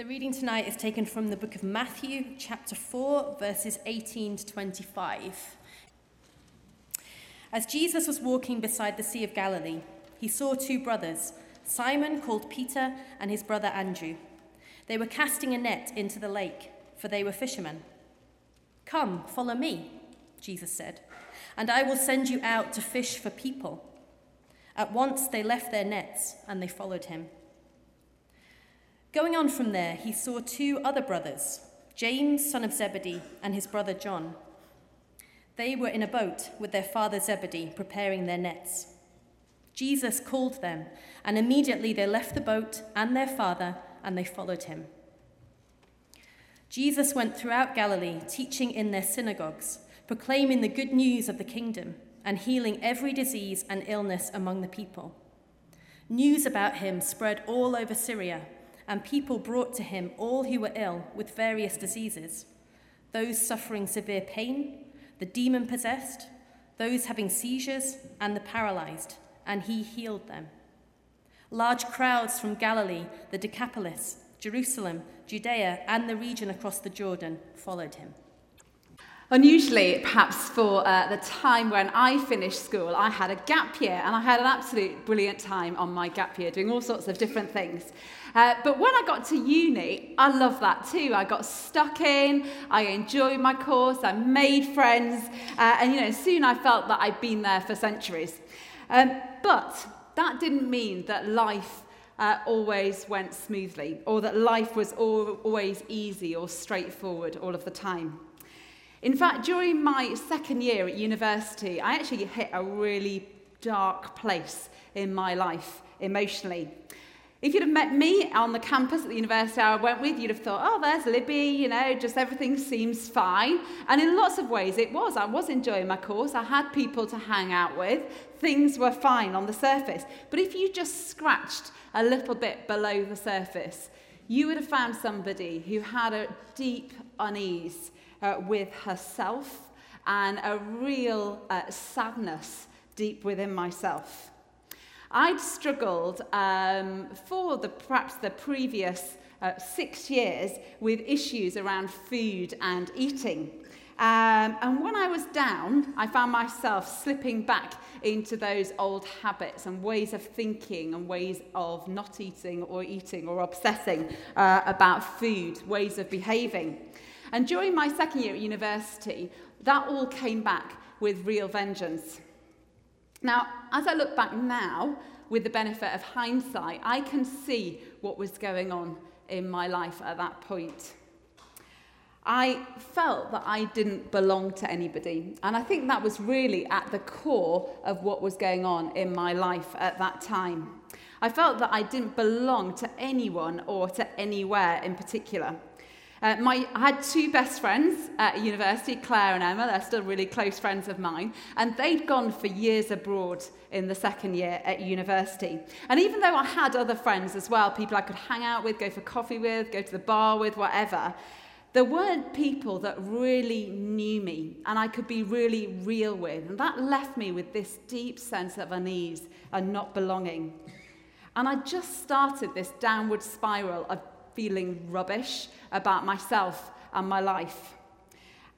The reading tonight is taken from the book of Matthew, chapter 4, verses 18 to 25. As Jesus was walking beside the Sea of Galilee, he saw two brothers, Simon, called Peter, and his brother Andrew. They were casting a net into the lake, for they were fishermen. Come, follow me, Jesus said, and I will send you out to fish for people. At once they left their nets and they followed him. Going on from there, he saw two other brothers, James, son of Zebedee, and his brother John. They were in a boat with their father Zebedee, preparing their nets. Jesus called them, and immediately they left the boat and their father, and they followed him. Jesus went throughout Galilee, teaching in their synagogues, proclaiming the good news of the kingdom, and healing every disease and illness among the people. News about him spread all over Syria and people brought to him all who were ill with various diseases those suffering severe pain, the demon possessed, those having seizures, and the paralyzed, and he healed them. Large crowds from Galilee, the Decapolis, Jerusalem, Judea, and the region across the Jordan followed him. Unusually, perhaps for uh, the time when I finished school, I had a gap year and I had an absolute brilliant time on my gap year doing all sorts of different things. Uh, but when I got to uni, I loved that too. I got stuck in, I enjoyed my course, I made friends, uh, and you know, soon I felt that I'd been there for centuries. Um, but that didn't mean that life uh, always went smoothly or that life was always easy or straightforward all of the time. In fact, during my second year at university, I actually hit a really dark place in my life emotionally. If you'd have met me on the campus at the university I went with, you'd have thought, oh, there's Libby, you know, just everything seems fine. And in lots of ways, it was. I was enjoying my course. I had people to hang out with. Things were fine on the surface. But if you just scratched a little bit below the surface, you would have found somebody who had a deep unease uh, with herself and a real uh, sadness deep within myself. I'd struggled um, for the, perhaps the previous uh, six years with issues around food and eating. Um, and when I was down, I found myself slipping back into those old habits and ways of thinking and ways of not eating or eating or obsessing uh, about food, ways of behaving. And during my second year at university, that all came back with real vengeance. Now, as I look back now, with the benefit of hindsight, I can see what was going on in my life at that point. I felt that I didn't belong to anybody. And I think that was really at the core of what was going on in my life at that time. I felt that I didn't belong to anyone or to anywhere in particular. Uh, my, I had two best friends at university, Claire and Emma. They're still really close friends of mine. And they'd gone for years abroad in the second year at university. And even though I had other friends as well, people I could hang out with, go for coffee with, go to the bar with, whatever, there weren't people that really knew me and I could be really real with. And that left me with this deep sense of unease and not belonging. And I just started this downward spiral of feeling rubbish about myself and my life.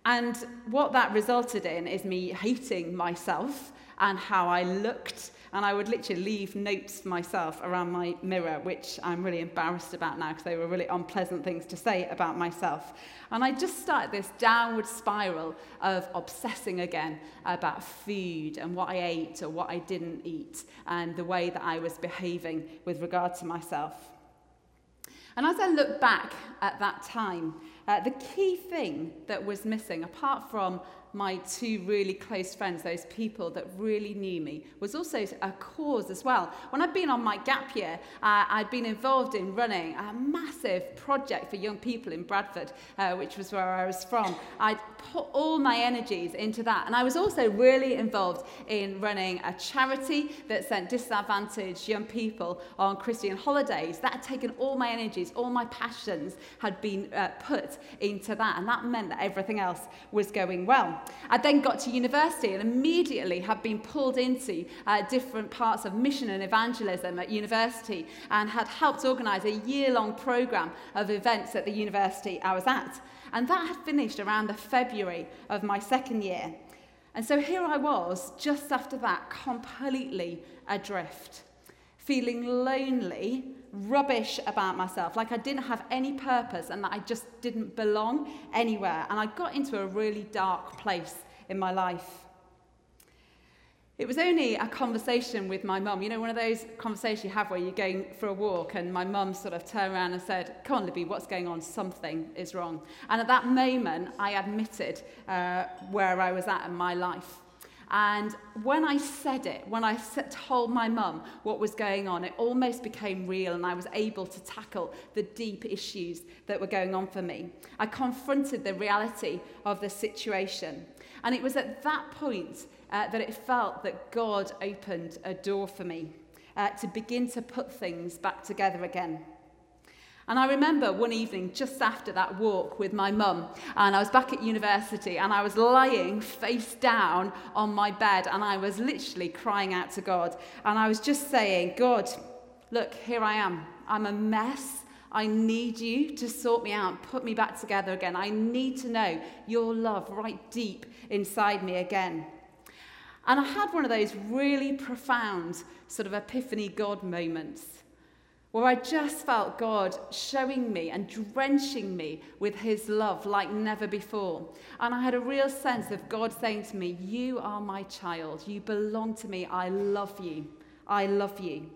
And what that resulted in is me hating myself and how I looked. And I would literally leave notes for myself around my mirror, which I'm really embarrassed about now because they were really unpleasant things to say about myself. And I just started this downward spiral of obsessing again about food and what I ate or what I didn't eat and the way that I was behaving with regard to myself. And as I look back at that time, uh, the key thing that was missing, apart from my two really close friends, those people that really knew me, was also a cause as well. When I'd been on my gap year, uh, I'd been involved in running a massive project for young people in Bradford, uh, which was where I was from. I'd put all my energies into that. And I was also really involved in running a charity that sent disadvantaged young people on Christian holidays. That had taken all my energies, all my passions had been uh, put put into that. And that meant that everything else was going well. I then got to university and immediately had been pulled into uh, different parts of mission and evangelism at university and had helped organise a year long programme of events at the university I was at. And that had finished around the February of my second year. And so here I was, just after that, completely adrift, feeling lonely, rubbish about myself, like I didn't have any purpose and that I just didn't belong anywhere. And I got into a really dark place in my life. It was only a conversation with my mum. You know, one of those conversations you have where you're going for a walk and my mum sort of turned around and said, Come on, Libby, what's going on? Something is wrong. And at that moment, I admitted uh, where I was at in my life. And when I said it, when I told my mum what was going on, it almost became real and I was able to tackle the deep issues that were going on for me. I confronted the reality of the situation. And it was at that point uh, that it felt that God opened a door for me uh, to begin to put things back together again. And I remember one evening just after that walk with my mum, and I was back at university, and I was lying face down on my bed, and I was literally crying out to God. And I was just saying, God, look, here I am. I'm a mess. I need you to sort me out, put me back together again. I need to know your love right deep inside me again. And I had one of those really profound sort of epiphany God moments where I just felt God showing me and drenching me with his love like never before. And I had a real sense of God saying to me, You are my child. You belong to me. I love you. I love you.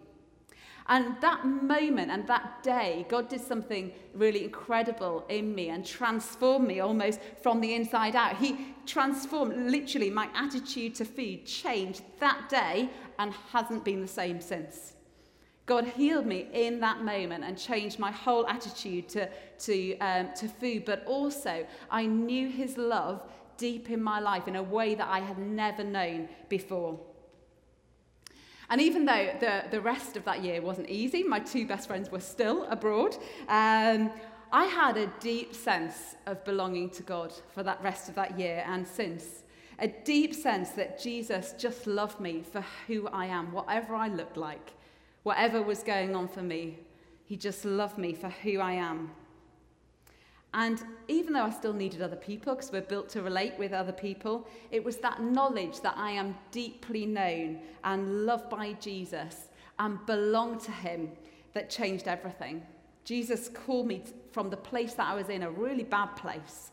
And that moment and that day, God did something really incredible in me and transformed me almost from the inside out. He transformed literally my attitude to food, changed that day, and hasn't been the same since. God healed me in that moment and changed my whole attitude to, to, um, to food, but also I knew His love deep in my life in a way that I had never known before. And even though the, the rest of that year wasn't easy, my two best friends were still abroad, um, I had a deep sense of belonging to God for that rest of that year and since. A deep sense that Jesus just loved me for who I am, whatever I looked like, whatever was going on for me. He just loved me for who I am. And even though I still needed other people, because we're built to relate with other people, it was that knowledge that I am deeply known and loved by Jesus and belong to him that changed everything. Jesus called me from the place that I was in, a really bad place,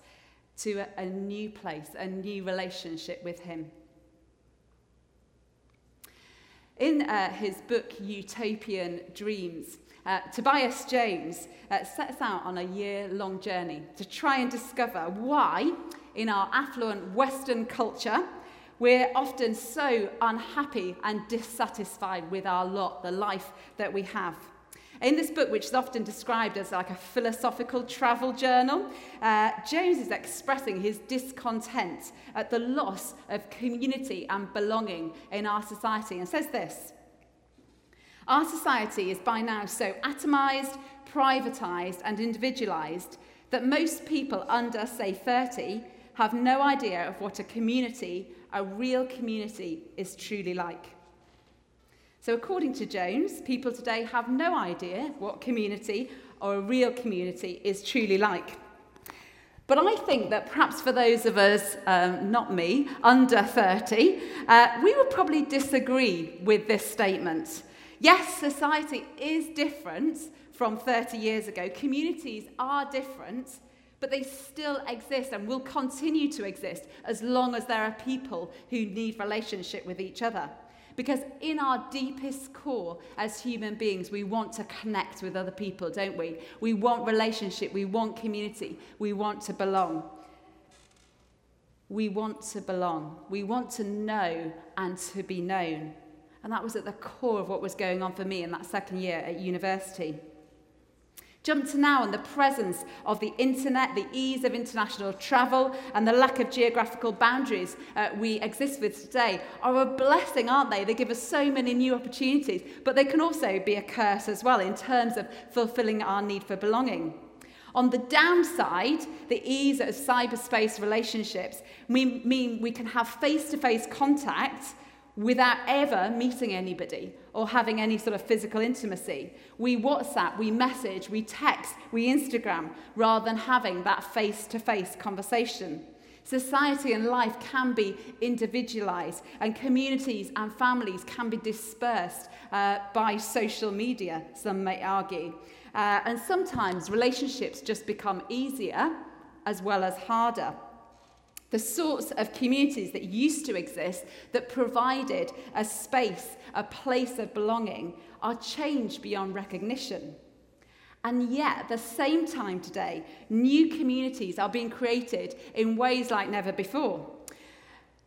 to a, new place, a new relationship with him. In uh, his book Utopian Dreams, uh, Tobias Jones uh, sets out on a year long journey to try and discover why, in our affluent Western culture, we're often so unhappy and dissatisfied with our lot, the life that we have. In this book, which is often described as like a philosophical travel journal, uh, Jones is expressing his discontent at the loss of community and belonging in our society and says this our society is by now so atomised, privatised, and individualised that most people under, say, 30 have no idea of what a community, a real community, is truly like. So, according to Jones, people today have no idea what community or a real community is truly like. But I think that perhaps for those of us, um, not me, under 30, uh, we would probably disagree with this statement. Yes, society is different from 30 years ago. Communities are different, but they still exist and will continue to exist as long as there are people who need relationship with each other. Because in our deepest core as human beings, we want to connect with other people, don't we? We want relationship, we want community, we want to belong. We want to belong. We want to know and to be known. And that was at the core of what was going on for me in that second year at university. Jump to now and the presence of the internet, the ease of international travel, and the lack of geographical boundaries uh, we exist with today are a blessing, aren't they? They give us so many new opportunities, but they can also be a curse as well in terms of fulfilling our need for belonging. On the downside, the ease of cyberspace relationships we mean we can have face to face contact without ever meeting anybody or having any sort of physical intimacy. We WhatsApp, we message, we text, we Instagram, rather than having that face to face conversation. Society and life can be individualized, and communities and families can be dispersed uh, by social media, some may argue. Uh, and sometimes relationships just become easier as well as harder. The sorts of communities that used to exist that provided a space, a place of belonging, are changed beyond recognition. And yet, at the same time today, new communities are being created in ways like never before.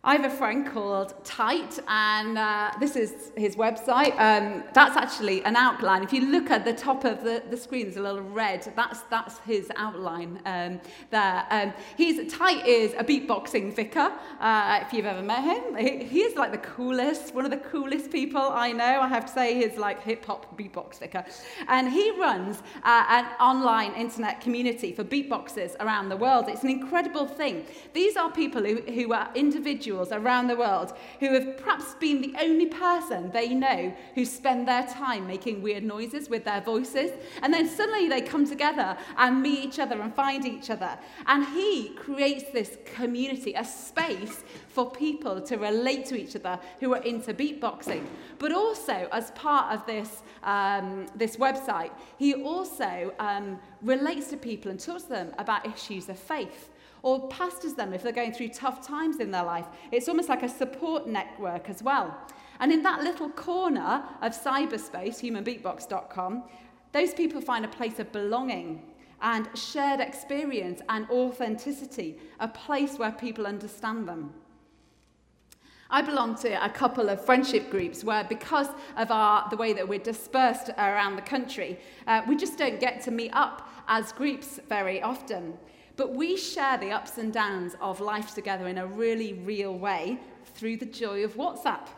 I have a friend called Tyte, and uh, this is his website. Um, that's actually an outline. If you look at the top of the, the screen, there's a little red. That's, that's his outline um, there. Um, he's, Tyte is a beatboxing vicar, uh, if you've ever met him. He, he is like the coolest, one of the coolest people I know. I have to say, he's like hip hop beatbox vicar. And he runs uh, an online internet community for beatboxers around the world. It's an incredible thing. These are people who, who are individuals individuals around the world who have perhaps been the only person they know who spend their time making weird noises with their voices. And then suddenly they come together and meet each other and find each other. And he creates this community, a space for people to relate to each other who are into beatboxing. But also, as part of this, um, this website, he also um, relates to people and talks to them about issues of faith or pastors them if they're going through tough times in their life. It's almost like a support network as well. And in that little corner of cyberspace, humanbeatbox.com, those people find a place of belonging and shared experience and authenticity, a place where people understand them. I belong to a couple of friendship groups where, because of our, the way that we're dispersed around the country, uh, we just don't get to meet up as groups very often. But we share the ups and downs of life together in a really real way through the joy of WhatsApp.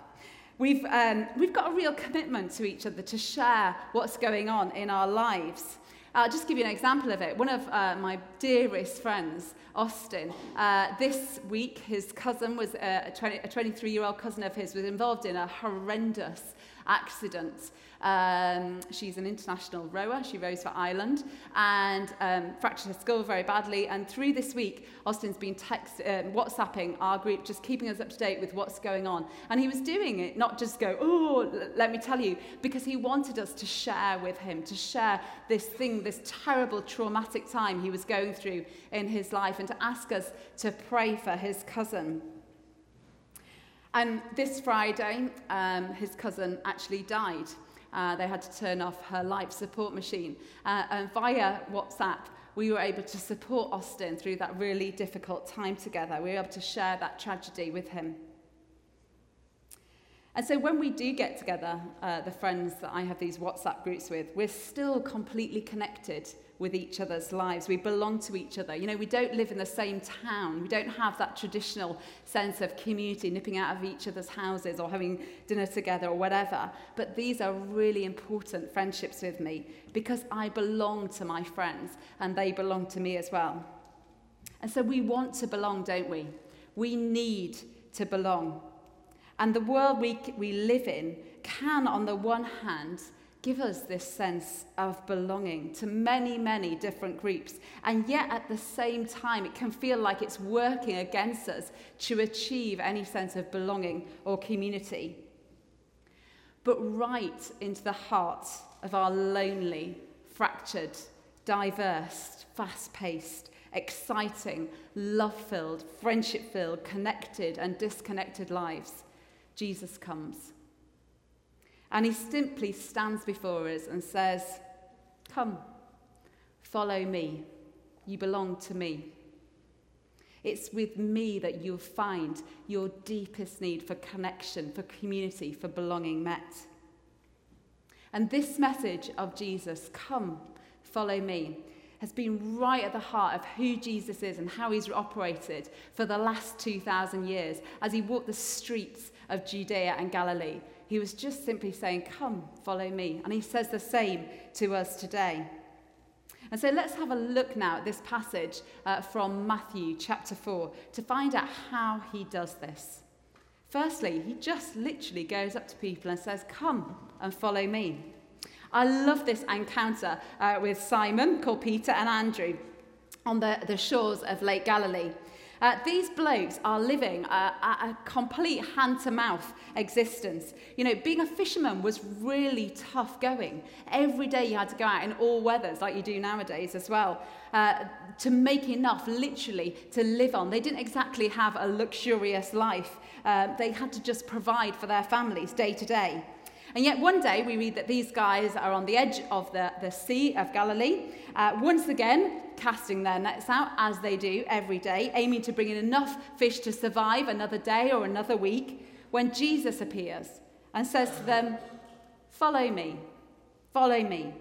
We've, um, we've got a real commitment to each other to share what's going on in our lives. I'll just give you an example of it. One of uh, my dearest friends, Austin, uh, this week his cousin was uh, a 23 year old cousin of his was involved in a horrendous accident. Um, she's an international rower. She rows for Ireland and um, fractured her skull very badly. And through this week, Austin's been text, uh, WhatsApping our group, just keeping us up to date with what's going on. And he was doing it, not just go, oh, let me tell you, because he wanted us to share with him, to share this thing, this terrible traumatic time he was going through in his life, and to ask us to pray for his cousin. And this Friday, um, his cousin actually died. Uh, they had to turn off her life support machine. Uh, and via WhatsApp, we were able to support Austin through that really difficult time together. We were able to share that tragedy with him. And so when we do get together, uh, the friends that I have these WhatsApp groups with, we're still completely connected with each other's lives. We belong to each other. You know, we don't live in the same town. We don't have that traditional sense of community, nipping out of each other's houses or having dinner together or whatever. But these are really important friendships with me because I belong to my friends and they belong to me as well. And so we want to belong, don't we? We need to belong. And the world we, we live in can, on the one hand, give us this sense of belonging to many, many different groups. And yet, at the same time, it can feel like it's working against us to achieve any sense of belonging or community. But right into the heart of our lonely, fractured, diverse, fast paced, exciting, love filled, friendship filled, connected, and disconnected lives, Jesus comes and he simply stands before us and says, Come, follow me. You belong to me. It's with me that you'll find your deepest need for connection, for community, for belonging met. And this message of Jesus, come, follow me, has been right at the heart of who Jesus is and how he's operated for the last 2,000 years as he walked the streets of Judea and Galilee, he was just simply saying, Come, follow me. And he says the same to us today. And so let's have a look now at this passage uh, from Matthew chapter 4 to find out how he does this. Firstly, he just literally goes up to people and says, Come and follow me. I love this encounter uh, with Simon, called Peter, and Andrew on the, the shores of Lake Galilee. Uh, these blokes are living a, a, complete hand to mouth existence. You know, being a fisherman was really tough going. Every day you had to go out in all weathers, like you do nowadays as well, uh, to make enough, literally, to live on. They didn't exactly have a luxurious life, uh, they had to just provide for their families day to day. And yet, one day we read that these guys are on the edge of the, the Sea of Galilee, uh, once again casting their nets out, as they do every day, aiming to bring in enough fish to survive another day or another week, when Jesus appears and says to them, Follow me, follow me.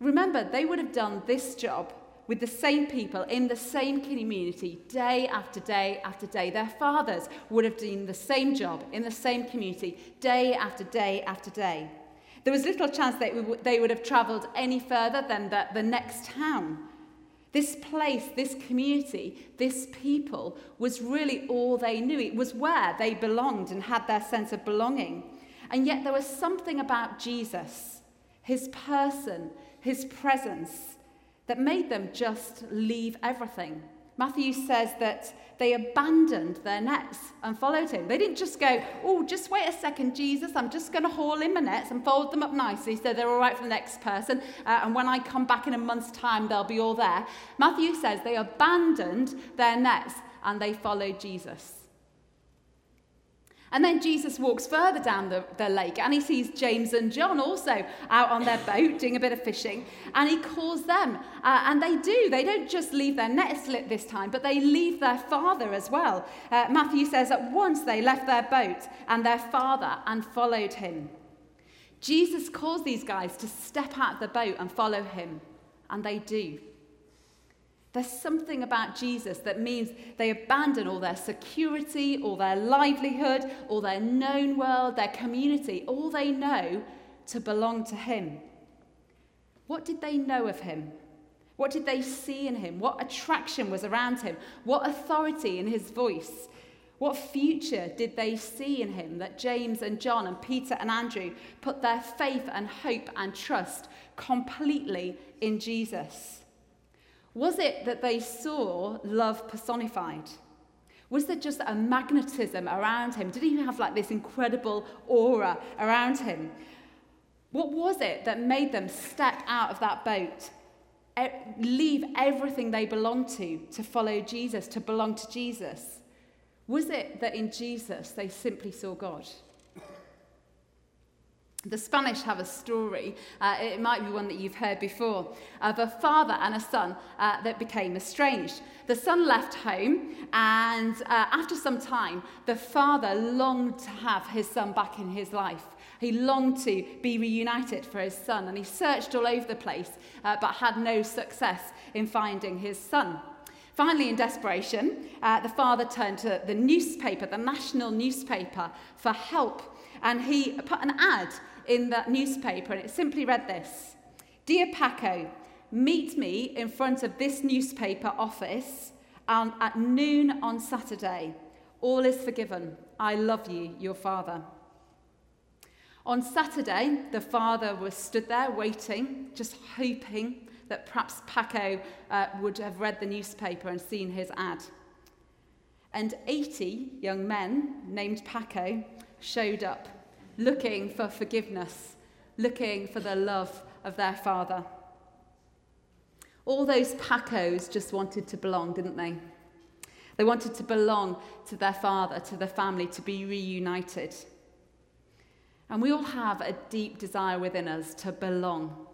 Remember, they would have done this job with the same people in the same community day after day after day. Their fathers would have done the same job in the same community day after day after day. There was little chance that they would have travelled any further than the, the next town. This place, this community, this people was really all they knew. It was where they belonged and had their sense of belonging. And yet there was something about Jesus, his person, his presence, that made them just leave everything. Matthew says that they abandoned their nets and followed him. They didn't just go, oh, just wait a second, Jesus, I'm just going to haul in my nets and fold them up nicely so they're all right for the next person. Uh, and when I come back in a month's time, they'll be all there. Matthew says they abandoned their nets and they followed Jesus. And then Jesus walks further down the, the lake and he sees James and John also out on their boat doing a bit of fishing. And he calls them. Uh, and they do. They don't just leave their net slit this time, but they leave their father as well. Uh, Matthew says at once they left their boat and their father and followed him. Jesus calls these guys to step out of the boat and follow him. And they do. There's something about Jesus that means they abandon all their security, all their livelihood, all their known world, their community, all they know to belong to Him. What did they know of Him? What did they see in Him? What attraction was around Him? What authority in His voice? What future did they see in Him that James and John and Peter and Andrew put their faith and hope and trust completely in Jesus? Was it that they saw love personified? Was there just a magnetism around him? Did he have like this incredible aura around him? What was it that made them step out of that boat, leave everything they belonged to to follow Jesus, to belong to Jesus? Was it that in Jesus they simply saw God? The Spanish have a story, uh, it might be one that you've heard before, of a father and a son uh, that became estranged. The son left home, and uh, after some time, the father longed to have his son back in his life. He longed to be reunited for his son, and he searched all over the place, uh, but had no success in finding his son. Finally, in desperation, uh, the father turned to the newspaper, the national newspaper, for help. And he put an ad in that newspaper, and it simply read this Dear Paco, meet me in front of this newspaper office um, at noon on Saturday. All is forgiven. I love you, your father. On Saturday, the father was stood there waiting, just hoping that perhaps Paco uh, would have read the newspaper and seen his ad. And 80 young men named Paco showed up looking for forgiveness, looking for the love of their father. All those Pacos just wanted to belong, didn't they? They wanted to belong to their father, to their family, to be reunited. And we all have a deep desire within us to belong.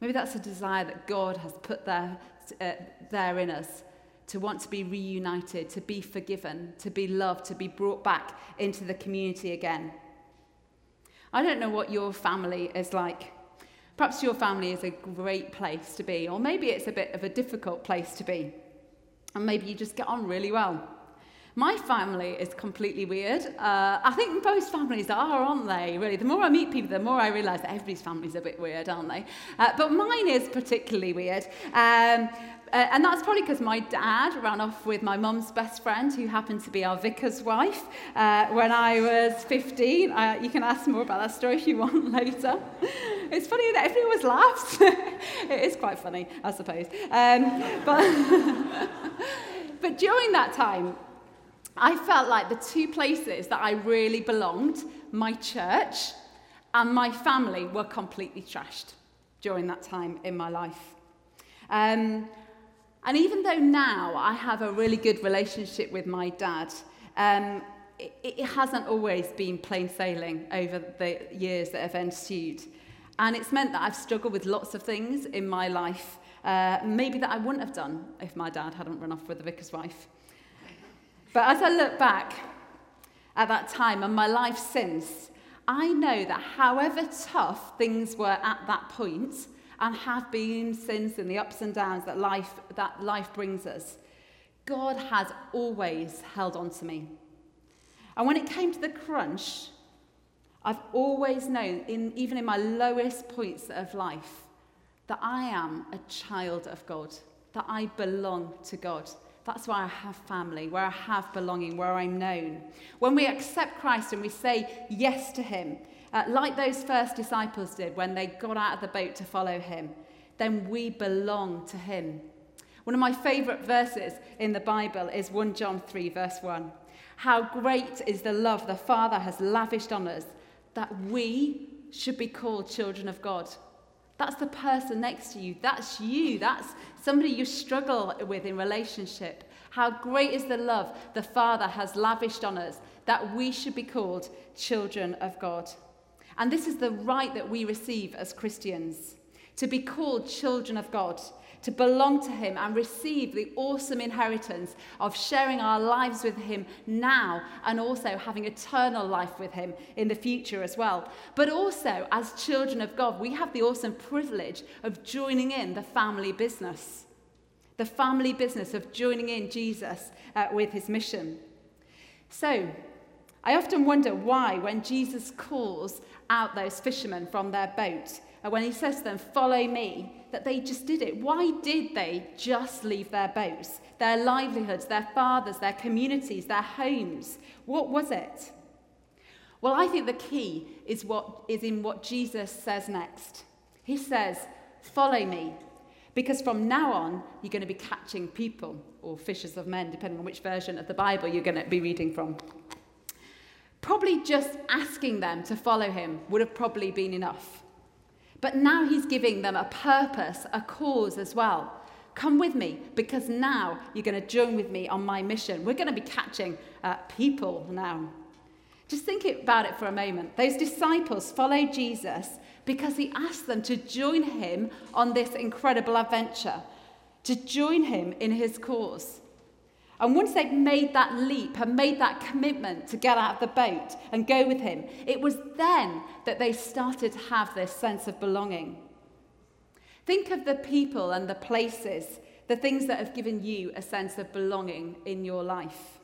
Maybe that's a desire that God has put there, uh, there in us to want to be reunited, to be forgiven, to be loved, to be brought back into the community again. I don't know what your family is like. Perhaps your family is a great place to be, or maybe it's a bit of a difficult place to be. And maybe you just get on really well. My family is completely weird. Uh, I think most families are, aren't they? Really, the more I meet people, the more I realise that everybody's family is a bit weird, aren't they? Uh, but mine is particularly weird. Um, uh, and that's probably because my dad ran off with my mum's best friend, who happened to be our vicar's wife, uh, when I was 15. Uh, you can ask more about that story if you want later. It's funny that everyone always laughs. it is quite funny, I suppose. Um, but, but during that time, I felt like the two places that I really belonged, my church and my family, were completely trashed during that time in my life. Um, and even though now I have a really good relationship with my dad, um, it, it hasn't always been plain sailing over the years that have ensued. And it's meant that I've struggled with lots of things in my life, uh, maybe that I wouldn't have done if my dad hadn't run off with the vicar's wife. But as I look back at that time and my life since, I know that however tough things were at that point, and have been since in the ups and downs that life, that life brings us, God has always held on to me. And when it came to the crunch, I've always known, in, even in my lowest points of life, that I am a child of God, that I belong to God. That's why I have family, where I have belonging, where I'm known. When we accept Christ and we say yes to Him, uh, like those first disciples did when they got out of the boat to follow Him, then we belong to Him. One of my favourite verses in the Bible is 1 John 3, verse 1. How great is the love the Father has lavished on us that we should be called children of God. That's the person next to you. That's you. That's somebody you struggle with in relationship. How great is the love the Father has lavished on us that we should be called children of God. And this is the right that we receive as Christians to be called children of God, to belong to Him and receive the awesome inheritance of sharing our lives with Him now and also having eternal life with Him in the future as well. But also, as children of God, we have the awesome privilege of joining in the family business. The family business of joining in Jesus uh, with his mission. So, I often wonder why, when Jesus calls out those fishermen from their boat, and when he says to them, Follow me, that they just did it. Why did they just leave their boats, their livelihoods, their fathers, their communities, their homes? What was it? Well, I think the key is, what, is in what Jesus says next. He says, Follow me, because from now on, you're going to be catching people or fishers of men, depending on which version of the Bible you're going to be reading from. Probably just asking them to follow him would have probably been enough. But now he's giving them a purpose, a cause as well. Come with me because now you're going to join with me on my mission. We're going to be catching uh, people now. Just think about it for a moment. Those disciples followed Jesus because he asked them to join him on this incredible adventure, to join him in his cause. And once they'd made that leap and made that commitment to get out of the boat and go with him, it was then that they started to have this sense of belonging. Think of the people and the places, the things that have given you a sense of belonging in your life.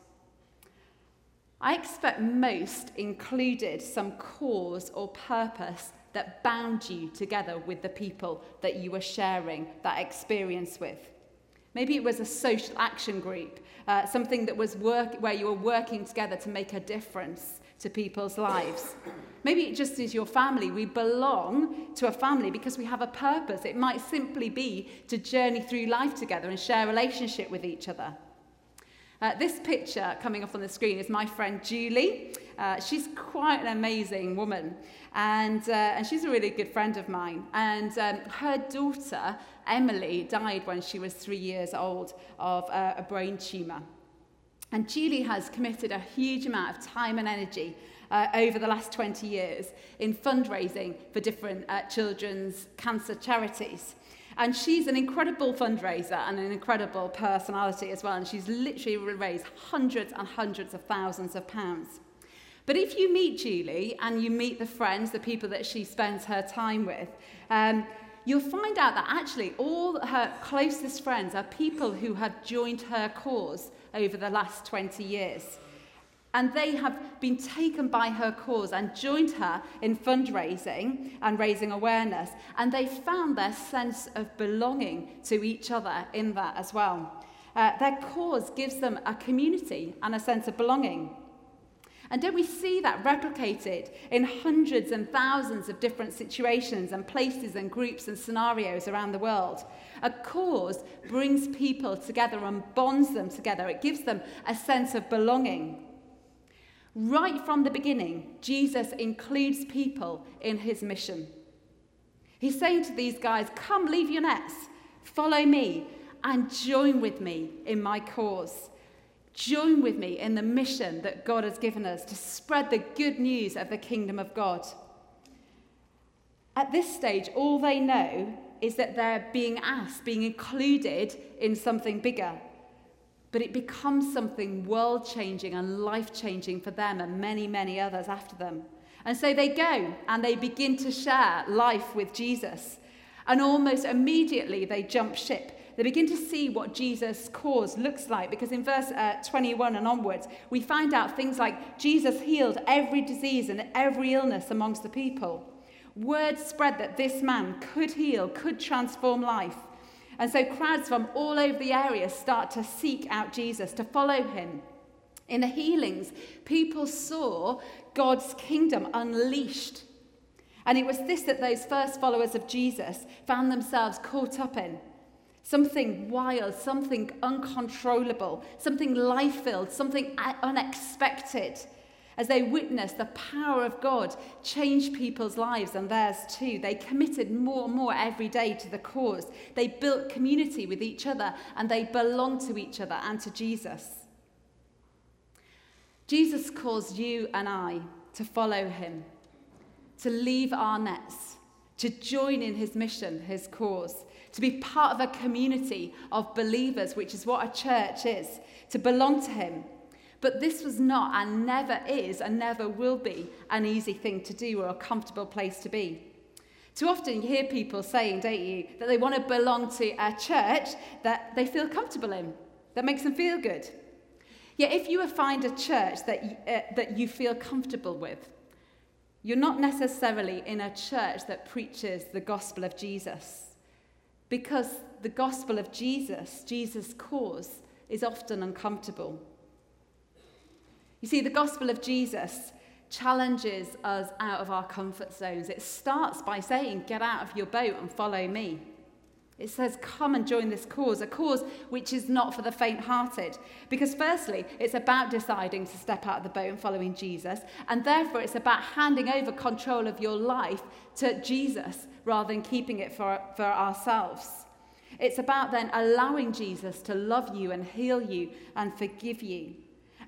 I expect most included some cause or purpose that bound you together with the people that you were sharing that experience with. Maybe it was a social action group, uh, something that was work, where you were working together to make a difference to people's lives. Maybe it just is your family. We belong to a family because we have a purpose. It might simply be to journey through life together and share a relationship with each other. Uh, this picture coming up on the screen is my friend Julie. Uh, she's quite an amazing woman, and, uh, and she's a really good friend of mine. And um, her daughter Emily died when she was three years old of uh, a brain tumour. And Julie has committed a huge amount of time and energy uh, over the last 20 years in fundraising for different uh, children's cancer charities. And she's an incredible fundraiser and an incredible personality as well. And she's literally raised hundreds and hundreds of thousands of pounds. But if you meet Julie and you meet the friends, the people that she spends her time with, um, you'll find out that actually all her closest friends are people who have joined her cause over the last 20 years. And they have been taken by her cause and joined her in fundraising and raising awareness. And they found their sense of belonging to each other in that as well. Uh, their cause gives them a community and a sense of belonging. And don't we see that replicated in hundreds and thousands of different situations and places and groups and scenarios around the world? A cause brings people together and bonds them together. It gives them a sense of belonging. Right from the beginning, Jesus includes people in his mission. He's saying to these guys, Come, leave your nets, follow me, and join with me in my cause. Join with me in the mission that God has given us to spread the good news of the kingdom of God. At this stage, all they know is that they're being asked, being included in something bigger. But it becomes something world changing and life changing for them and many, many others after them. And so they go and they begin to share life with Jesus. And almost immediately they jump ship they begin to see what Jesus' cause looks like. Because in verse uh, 21 and onwards, we find out things like Jesus healed every disease and every illness amongst the people. Word spread that this man could heal, could transform life. And so crowds from all over the area start to seek out Jesus, to follow him. In the healings, people saw God's kingdom unleashed. And it was this that those first followers of Jesus found themselves caught up in something wild, something uncontrollable, something life filled, something unexpected. As they witnessed the power of God change people's lives and theirs too, they committed more and more every day to the cause. They built community with each other and they belonged to each other and to Jesus. Jesus calls you and I to follow him, to leave our nets, to join in his mission, his cause, to be part of a community of believers, which is what a church is, to belong to Him. But this was not and never is and never will be an easy thing to do or a comfortable place to be. Too often you hear people saying, don't you, that they want to belong to a church that they feel comfortable in, that makes them feel good. Yet if you find a church that you, uh, that you feel comfortable with, you're not necessarily in a church that preaches the gospel of Jesus. Because the gospel of Jesus, Jesus' cause, is often uncomfortable. You see, the gospel of Jesus challenges us out of our comfort zones. It starts by saying, Get out of your boat and follow me. It says, Come and join this cause, a cause which is not for the faint hearted. Because, firstly, it's about deciding to step out of the boat and following Jesus. And therefore, it's about handing over control of your life to Jesus rather than keeping it for, for ourselves. It's about then allowing Jesus to love you and heal you and forgive you.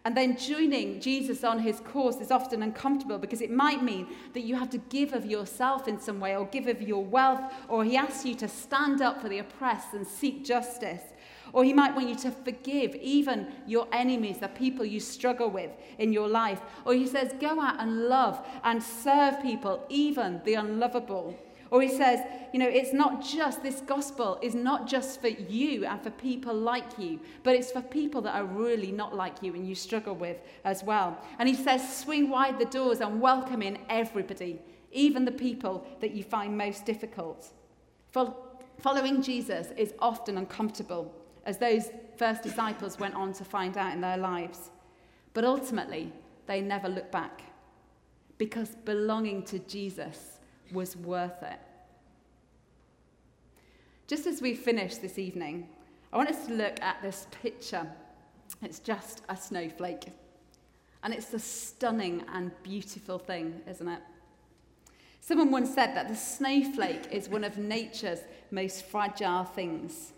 And then joining Jesus on his course is often uncomfortable because it might mean that you have to give of yourself in some way or give of your wealth, or he asks you to stand up for the oppressed and seek justice. Or he might want you to forgive even your enemies, the people you struggle with in your life. Or he says, go out and love and serve people, even the unlovable. Or he says, you know, it's not just, this gospel is not just for you and for people like you, but it's for people that are really not like you and you struggle with as well. And he says, swing wide the doors and welcome in everybody, even the people that you find most difficult. Following Jesus is often uncomfortable, as those first disciples went on to find out in their lives. But ultimately, they never look back because belonging to Jesus was worth it. Just as we finish this evening, I want us to look at this picture. It's just a snowflake. And it's a stunning and beautiful thing, isn't it? Someone once said that the snowflake is one of nature's most fragile things.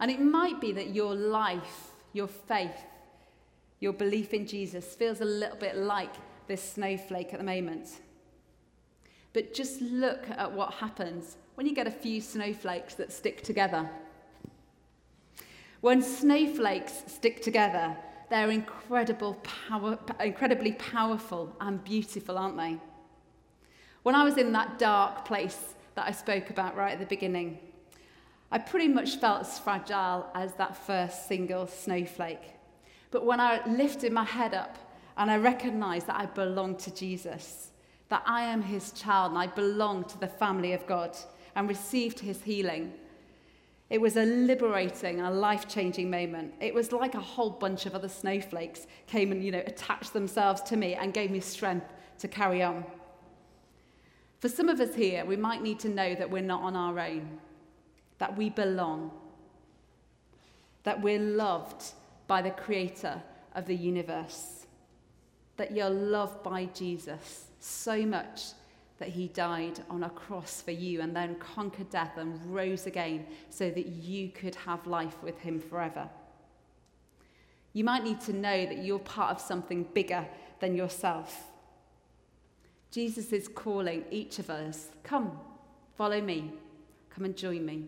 And it might be that your life, your faith, your belief in Jesus feels a little bit like this snowflake at the moment. But just look at what happens when you get a few snowflakes that stick together. When snowflakes stick together, they're incredible power, incredibly powerful and beautiful, aren't they? When I was in that dark place that I spoke about right at the beginning. I pretty much felt as fragile as that first single snowflake. But when I lifted my head up and I recognized that I belonged to Jesus, that I am his child and I belong to the family of God and received his healing, it was a liberating a life changing moment. It was like a whole bunch of other snowflakes came and, you know, attached themselves to me and gave me strength to carry on. For some of us here, we might need to know that we're not on our own, that we belong, that we're loved by the creator of the universe, that you're loved by Jesus so much that he died on a cross for you and then conquered death and rose again so that you could have life with him forever. You might need to know that you're part of something bigger than yourself. Jesus is calling each of us come, follow me, come and join me.